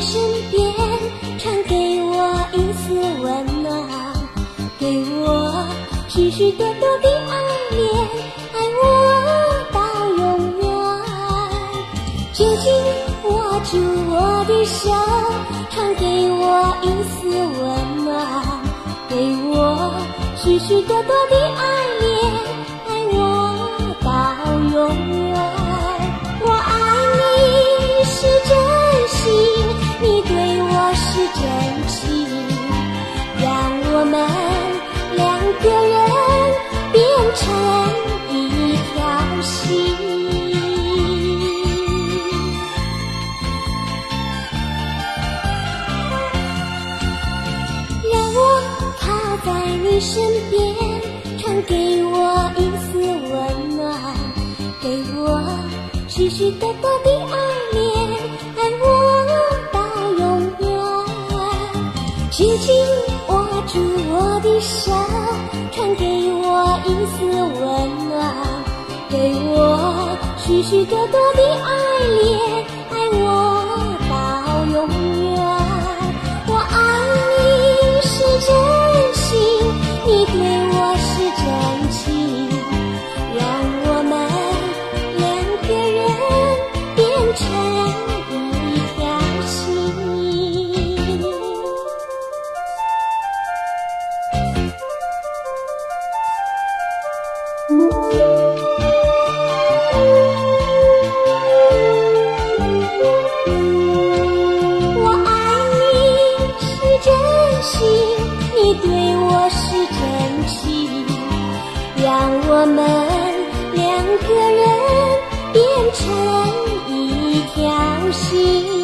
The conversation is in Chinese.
身边，传给我一丝温暖，给我许许多多的爱恋，爱我到永远。紧紧握住我的手，传给我一丝温暖，给我许许多多的爱恋，爱我到永远。真情，让我们两个人变成一条心。让我靠在你身边，传给我一丝温暖，给我许许多多的爱紧紧握住我的手，传给我一丝温暖，给我许许多多的爱恋，爱我到永远。我爱你是真心，你对我是真情，让我们两个人变成我爱你是真心，你对我是真情，让我们两个人变成一条心。